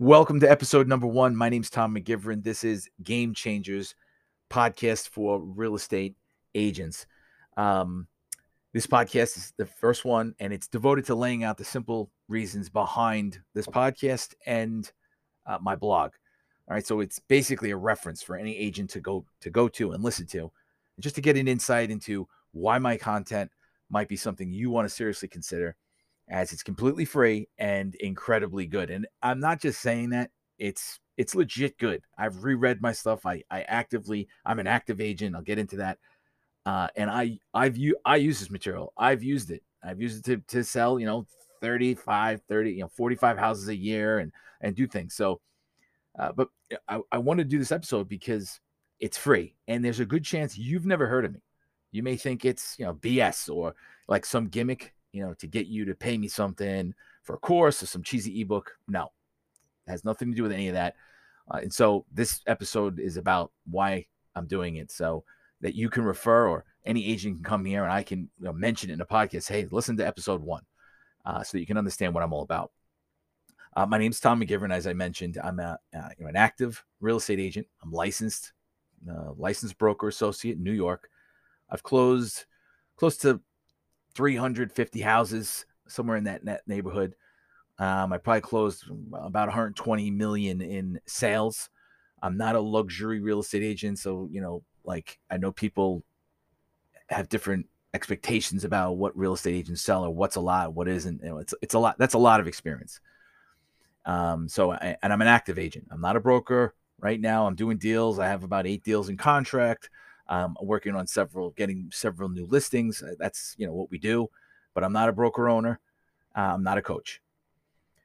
Welcome to episode number one. My name's Tom McGivern. This is Game Changers podcast for real estate agents. Um, this podcast is the first one, and it's devoted to laying out the simple reasons behind this podcast and uh, my blog. All right, so it's basically a reference for any agent to go to go to and listen to, just to get an insight into why my content might be something you want to seriously consider as it's completely free and incredibly good. And I'm not just saying that, it's it's legit good. I've reread my stuff. I I actively I'm an active agent. I'll get into that. Uh, and I I've u- I use this material. I've used it. I've used it to, to sell, you know, 35, 30, you know, 45 houses a year and and do things. So uh, but I, I want to do this episode because it's free and there's a good chance you've never heard of me. You may think it's, you know, BS or like some gimmick you know, to get you to pay me something for a course or some cheesy ebook. No, it has nothing to do with any of that. Uh, and so this episode is about why I'm doing it so that you can refer or any agent can come here and I can you know, mention it in a podcast. Hey, listen to episode one uh, so that you can understand what I'm all about. Uh, my is Tom McGivern. As I mentioned, I'm a, uh, you know, an active real estate agent. I'm licensed, uh, licensed broker associate in New York. I've closed close to 350 houses somewhere in that, neighborhood. Um, I probably closed about 120 million in sales. I'm not a luxury real estate agent, so you know, like I know people have different expectations about what real estate agents sell or what's a lot, what isn't. You know, it's it's a lot. That's a lot of experience. Um, so I, and I'm an active agent. I'm not a broker right now. I'm doing deals. I have about eight deals in contract. Um, I'm working on several, getting several new listings. Uh, that's you know what we do. But I'm not a broker owner. Uh, I'm not a coach.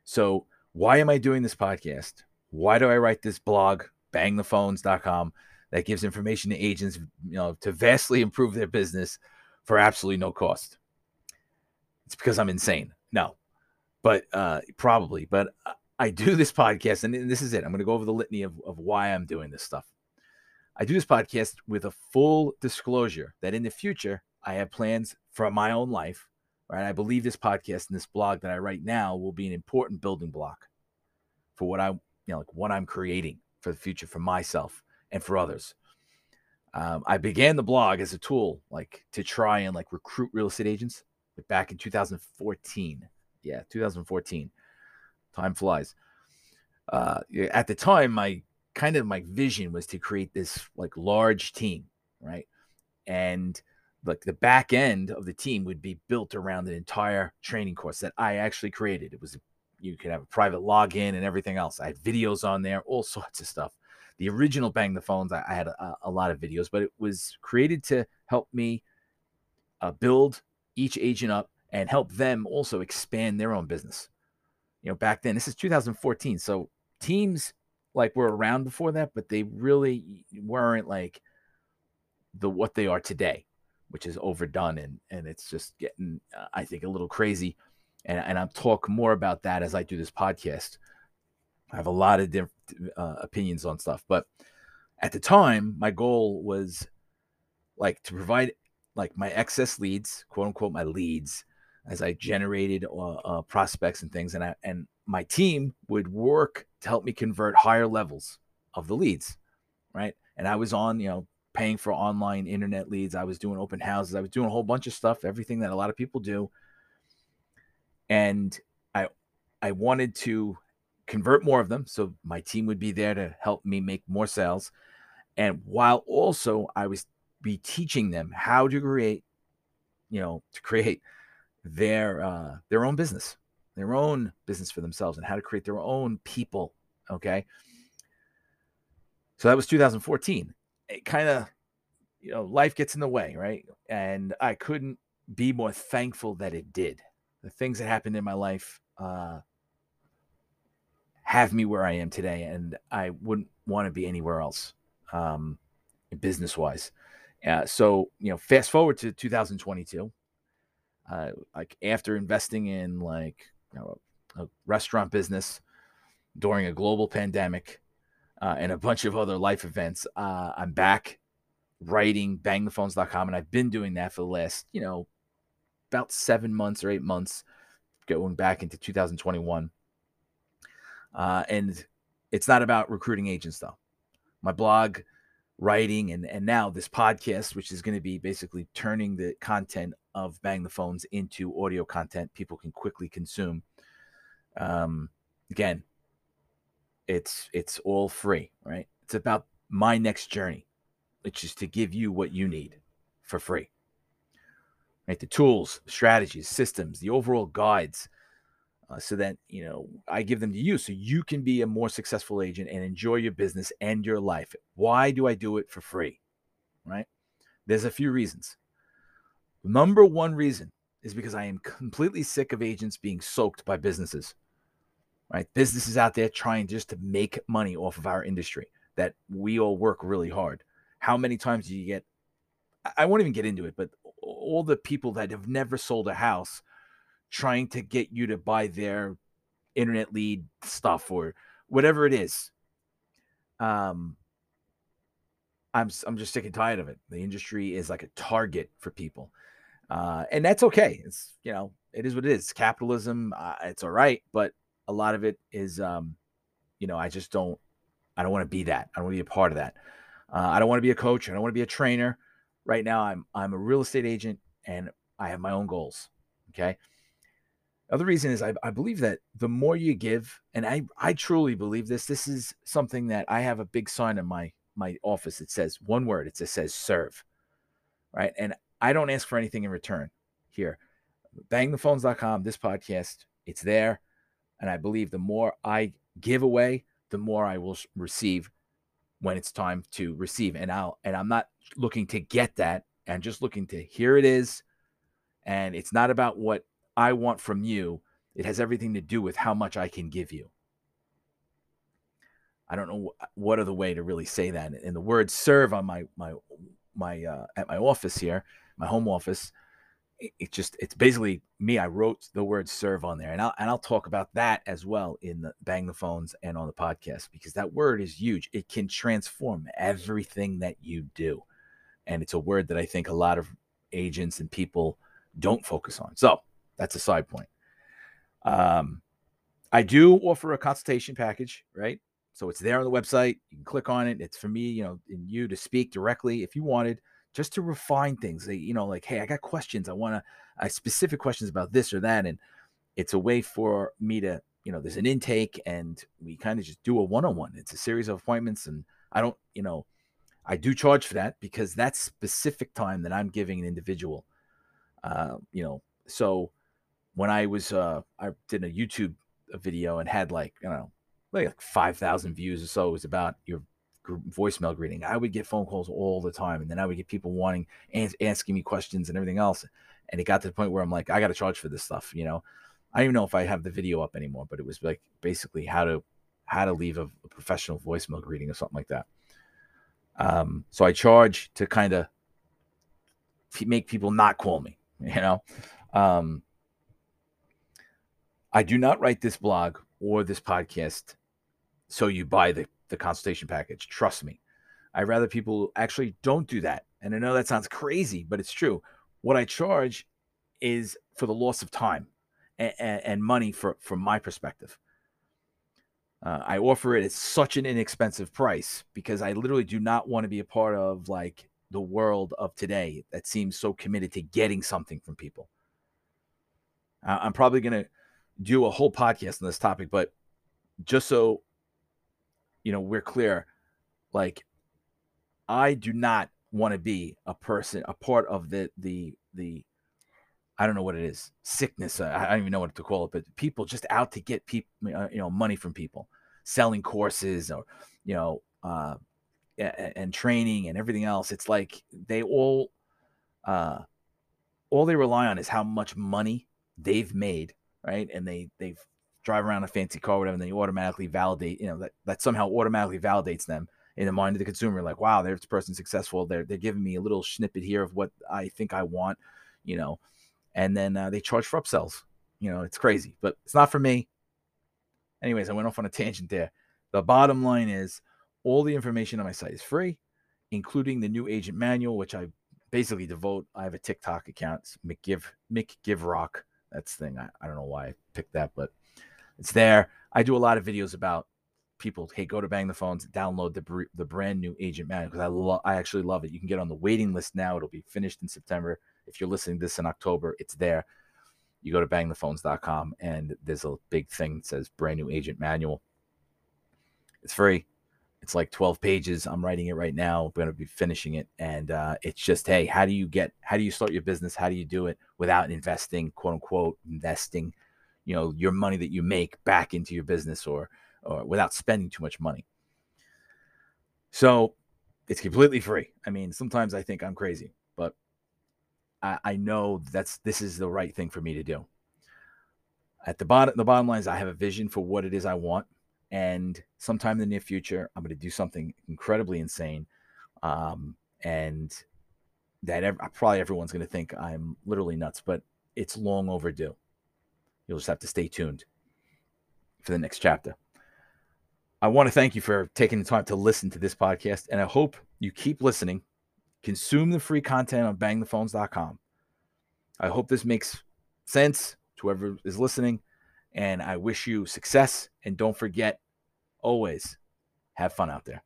So why am I doing this podcast? Why do I write this blog, bangthephones.com, that gives information to agents, you know, to vastly improve their business for absolutely no cost? It's because I'm insane. No, but uh, probably. But I do this podcast, and this is it. I'm going to go over the litany of, of why I'm doing this stuff. I do this podcast with a full disclosure that in the future, I have plans for my own life. Right. I believe this podcast and this blog that I write now will be an important building block for what I, you know, like what I'm creating for the future for myself and for others. Um, I began the blog as a tool, like to try and like recruit real estate agents back in 2014. Yeah, 2014. Time flies. Uh, at the time, my kind of my vision was to create this like large team, right? And like the back end of the team would be built around an entire training course that I actually created. It was you could have a private login and everything else. I had videos on there, all sorts of stuff. The original Bang the Phones, I, I had a, a, lot of videos, but it was created to help me uh, build each agent up and help them also expand their own business. You know, back then, this is 2014, so teams like we were around before that, but they really weren't like the what they are today, which is overdone and and it's just getting uh, I think a little crazy. And and I'll talk more about that as I do this podcast. I have a lot of different uh, opinions on stuff, but at the time, my goal was like to provide like my excess leads, quote unquote, my leads, as I generated uh, uh, prospects and things, and I and my team would work to help me convert higher levels of the leads, right? And I was on, you know, paying for online internet leads. I was doing open houses. I was doing a whole bunch of stuff, everything that a lot of people do. And I I wanted to convert more of them so my team would be there to help me make more sales. And while also I was be teaching them how to create, you know, to create their uh their own business their own business for themselves and how to create their own people. Okay. So that was 2014. It kind of, you know, life gets in the way, right? And I couldn't be more thankful that it did. The things that happened in my life uh, have me where I am today, and I wouldn't want to be anywhere else, um, business wise. Uh, so, you know, fast forward to 2022. Uh, like after investing in like you know, a, a restaurant business during a global pandemic uh, and a bunch of other life events. Uh, I'm back writing bangthephones.com, and I've been doing that for the last, you know, about seven months or eight months, going back into 2021. Uh, and it's not about recruiting agents though. My blog, writing, and and now this podcast, which is going to be basically turning the content of Bang the Phones into audio content people can quickly consume. Um, again, it's it's all free, right? It's about my next journey, which is to give you what you need for free. Right? The tools, strategies, systems, the overall guides uh, so that you know I give them to you so you can be a more successful agent and enjoy your business and your life. Why do I do it for free? Right? There's a few reasons. Number one reason is because I am completely sick of agents being soaked by businesses. Right? Businesses out there trying just to make money off of our industry that we all work really hard. How many times do you get I won't even get into it, but all the people that have never sold a house trying to get you to buy their internet lead stuff or whatever it is. Um, I'm I'm just sick and tired of it. The industry is like a target for people, uh, and that's okay. It's you know it is what it is. capitalism. Uh, it's all right, but a lot of it is, um, you know, I just don't. I don't want to be that. I don't want to be a part of that. Uh, I don't want to be a coach. I don't want to be a trainer. Right now, I'm I'm a real estate agent, and I have my own goals. Okay, other reason is I, I believe that the more you give, and I, I truly believe this, this is something that I have a big sign in my my office. It says one word. It just says serve. Right. And I don't ask for anything in return here. Bangthephones.com, this podcast, it's there. And I believe the more I give away, the more I will receive when it's time to receive. And I'll and I'm not looking to get that. I'm just looking to here it is. And it's not about what I want from you, it has everything to do with how much I can give you. I don't know what other way to really say that. And the word serve on my my my uh, at my office here, my home office, it, it, just it's basically me. I wrote the word serve on there, and I'll and I'll talk about that as well in the bang the phones and on the podcast because that word is huge. It can transform everything that you do, and it's a word that I think a lot of agents and people don't focus on. So that's a side point. Um, I do offer a consultation package, right? So it's there on the website. You can click on it. It's for me, you know, and you to speak directly if you wanted, just to refine things. You know, like, hey, I got questions. I want to, I specific questions about this or that, and it's a way for me to, you know, there's an intake, and we kind of just do a one-on-one. It's a series of appointments, and I don't, you know, I do charge for that because that's specific time that I'm giving an individual. Uh, you know, so when I was uh I did a YouTube video and had like you know like five thousand views or so. Was about your voicemail greeting. I would get phone calls all the time, and then I would get people wanting asking me questions and everything else. And it got to the point where I'm like, I got to charge for this stuff. You know, I don't even know if I have the video up anymore, but it was like basically how to how to leave a, a professional voicemail greeting or something like that. Um, so I charge to kind of make people not call me. You know, um, I do not write this blog or this podcast so you buy the, the consultation package. Trust me. I'd rather people actually don't do that. And I know that sounds crazy, but it's true. What I charge is for the loss of time and, and money for, from my perspective. Uh, I offer it at such an inexpensive price because I literally do not want to be a part of like the world of today that seems so committed to getting something from people. Uh, I'm probably going to do a whole podcast on this topic, but just so you know, we're clear, like I do not want to be a person, a part of the the the I don't know what it is, sickness. I, I don't even know what to call it, but people just out to get people, uh, you know, money from people, selling courses or you know, uh, and, and training and everything else. It's like they all, uh, all they rely on is how much money they've made right? And they they drive around a fancy car, whatever, and they automatically validate, you know, that, that somehow automatically validates them in the mind of the consumer. Like, wow, there's this person successful. They're they're giving me a little snippet here of what I think I want, you know, and then uh, they charge for upsells. You know, it's crazy, but it's not for me. Anyways, I went off on a tangent there. The bottom line is all the information on my site is free, including the new agent manual, which I basically devote. I have a TikTok account, it's McGive McGivrock that's the thing. I, I don't know why I picked that, but It's there. I do a lot of videos about people. Hey, go to Bang the Phones, download the the brand new Agent Manual because I love. I actually love it. You can get on the waiting list now. It'll be finished in September. If you're listening this in October, it's there. You go to bangthephones.com and there's a big thing that says brand new agent manual. It's free. It's like 12 pages. I'm writing it right now. I'm going to be finishing it. And uh, it's just, hey, how do you get, how do you start your business? How do you do it without investing, quote unquote, investing, you know, your money that you make back into your business or, or without spending too much money. So it's completely free. I mean, sometimes I think I'm crazy, but I, I know that's, this is the right thing for me to do. At the bottom, the bottom line is I have a vision for what it is I want and sometime in the near future, I'm going to do something incredibly insane. Um, and that ev- probably everyone's going to think I'm literally nuts, but it's long overdue. You'll just have to stay tuned for the next chapter. I want to thank you for taking the time to listen to this podcast, and I hope you keep listening. Consume the free content on bangthephones.com. I hope this makes sense to whoever is listening. And I wish you success. And don't forget, always have fun out there.